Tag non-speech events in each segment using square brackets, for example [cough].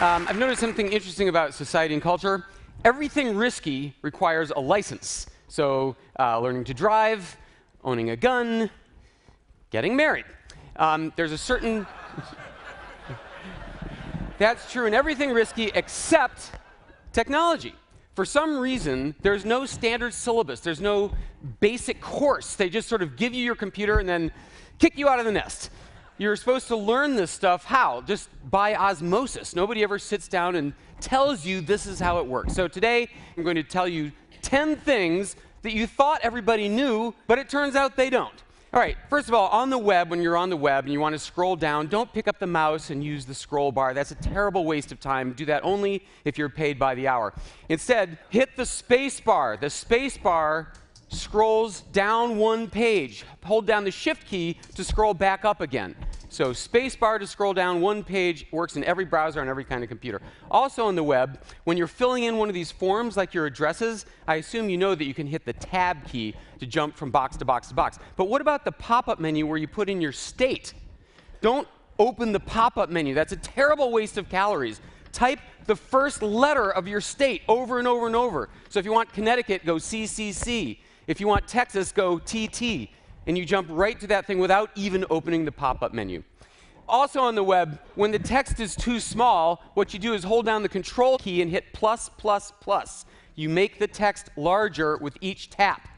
Um, I've noticed something interesting about society and culture. Everything risky requires a license. So, uh, learning to drive, owning a gun, getting married. Um, there's a certain. [laughs] That's true in everything risky except technology. For some reason, there's no standard syllabus, there's no basic course. They just sort of give you your computer and then kick you out of the nest. You're supposed to learn this stuff how? Just by osmosis. Nobody ever sits down and tells you this is how it works. So today, I'm going to tell you 10 things that you thought everybody knew, but it turns out they don't. All right, first of all, on the web, when you're on the web and you want to scroll down, don't pick up the mouse and use the scroll bar. That's a terrible waste of time. Do that only if you're paid by the hour. Instead, hit the space bar. The space bar scrolls down one page. Hold down the shift key to scroll back up again. So spacebar to scroll down one page works in every browser on every kind of computer. Also on the web, when you're filling in one of these forms like your addresses, I assume you know that you can hit the tab key to jump from box to box to box. But what about the pop-up menu where you put in your state? Don't open the pop-up menu. That's a terrible waste of calories. Type the first letter of your state over and over and over. So if you want Connecticut, go CCC. If you want Texas, go TT and you jump right to that thing without even opening the pop-up menu. Also on the web, when the text is too small, what you do is hold down the control key and hit plus, plus, plus. You make the text larger with each tap.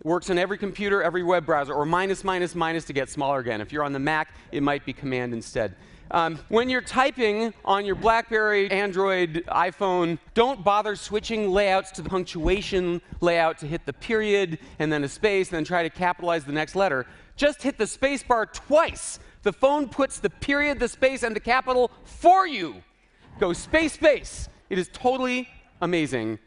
It works on every computer, every web browser, or minus, minus, minus to get smaller again. If you're on the Mac, it might be command instead. Um, when you're typing on your BlackBerry, Android, iPhone, don't bother switching layouts to the punctuation layout to hit the period and then a space and then try to capitalize the next letter. Just hit the space bar twice. The phone puts the period, the space, and the capital for you. Go space, space. It is totally amazing.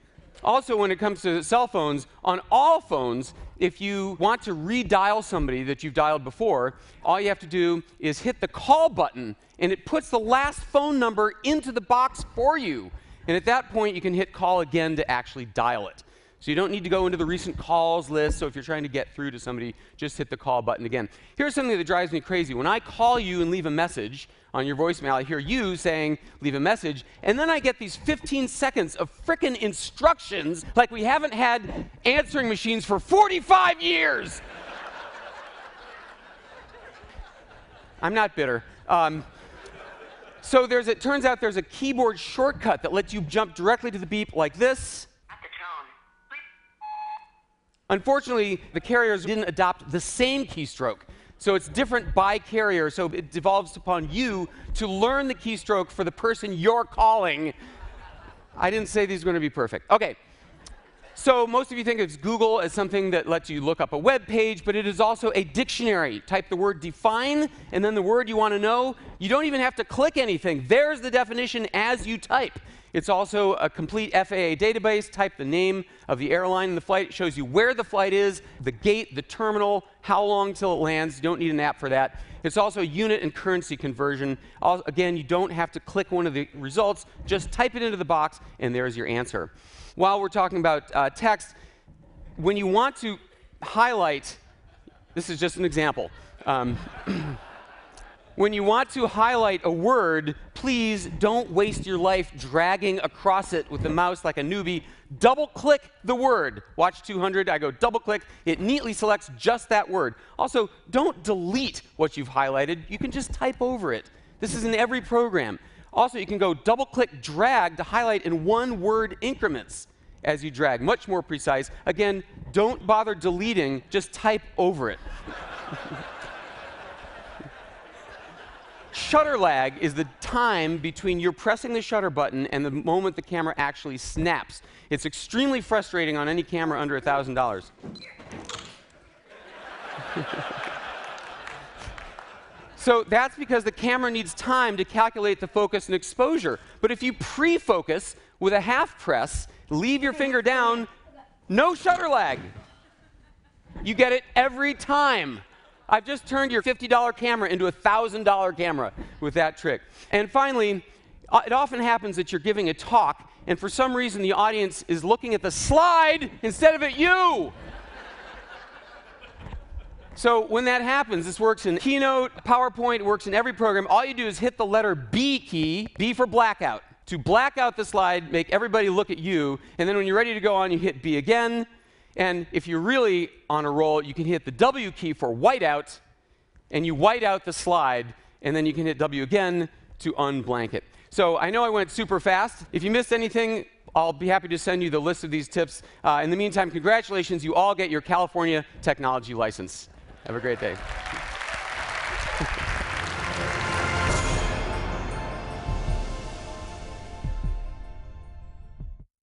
Also, when it comes to cell phones, on all phones, if you want to redial somebody that you've dialed before, all you have to do is hit the call button, and it puts the last phone number into the box for you. And at that point, you can hit call again to actually dial it. So you don't need to go into the recent calls list. So if you're trying to get through to somebody, just hit the call button again. Here's something that drives me crazy. When I call you and leave a message on your voicemail, I hear you saying, leave a message, and then I get these 15 seconds of frickin' instructions like we haven't had answering machines for 45 years. [laughs] I'm not bitter. Um, so there's, it turns out there's a keyboard shortcut that lets you jump directly to the beep like this Unfortunately, the carriers didn't adopt the same keystroke. So it's different by carrier. So it devolves upon you to learn the keystroke for the person you're calling. I didn't say these were going to be perfect. Okay. So most of you think of Google as something that lets you look up a web page, but it is also a dictionary. Type the word define and then the word you want to know. You don't even have to click anything. There's the definition as you type. It's also a complete FAA database. Type the name of the airline and the flight. It shows you where the flight is, the gate, the terminal, how long till it lands. You don't need an app for that. It's also unit and currency conversion. again, you don't have to click one of the results. Just type it into the box, and there's your answer. While we're talking about uh, text, when you want to highlight, this is just an example. Um, [clears throat] when you want to highlight a word, please don't waste your life dragging across it with the mouse like a newbie. Double click the word. Watch 200, I go double click. It neatly selects just that word. Also, don't delete what you've highlighted. You can just type over it. This is in every program. Also, you can go double click drag to highlight in one word increments as you drag. Much more precise. Again, don't bother deleting, just type over it. [laughs] Shutter lag is the time between you're pressing the shutter button and the moment the camera actually snaps. It's extremely frustrating on any camera under $1,000. [laughs] so that's because the camera needs time to calculate the focus and exposure. But if you pre-focus with a half press, leave your finger down, no shutter lag. You get it every time. I've just turned your $50 camera into a $1,000 camera with that trick. And finally, uh, it often happens that you're giving a talk, and for some reason the audience is looking at the slide instead of at you. [laughs] So when that happens, this works in Keynote, PowerPoint, works in every program. All you do is hit the letter B key, B for blackout, to black out the slide, make everybody look at you, and then when you're ready to go on, you hit B again. And if you're really on a roll, you can hit the W key for whiteout, and you white out the slide, and then you can hit W again to unblank it. So I know I went super fast. If you missed anything, I'll be happy to send you the list of these tips. Uh, in the meantime, congratulations, you all get your California technology license. Have a great day.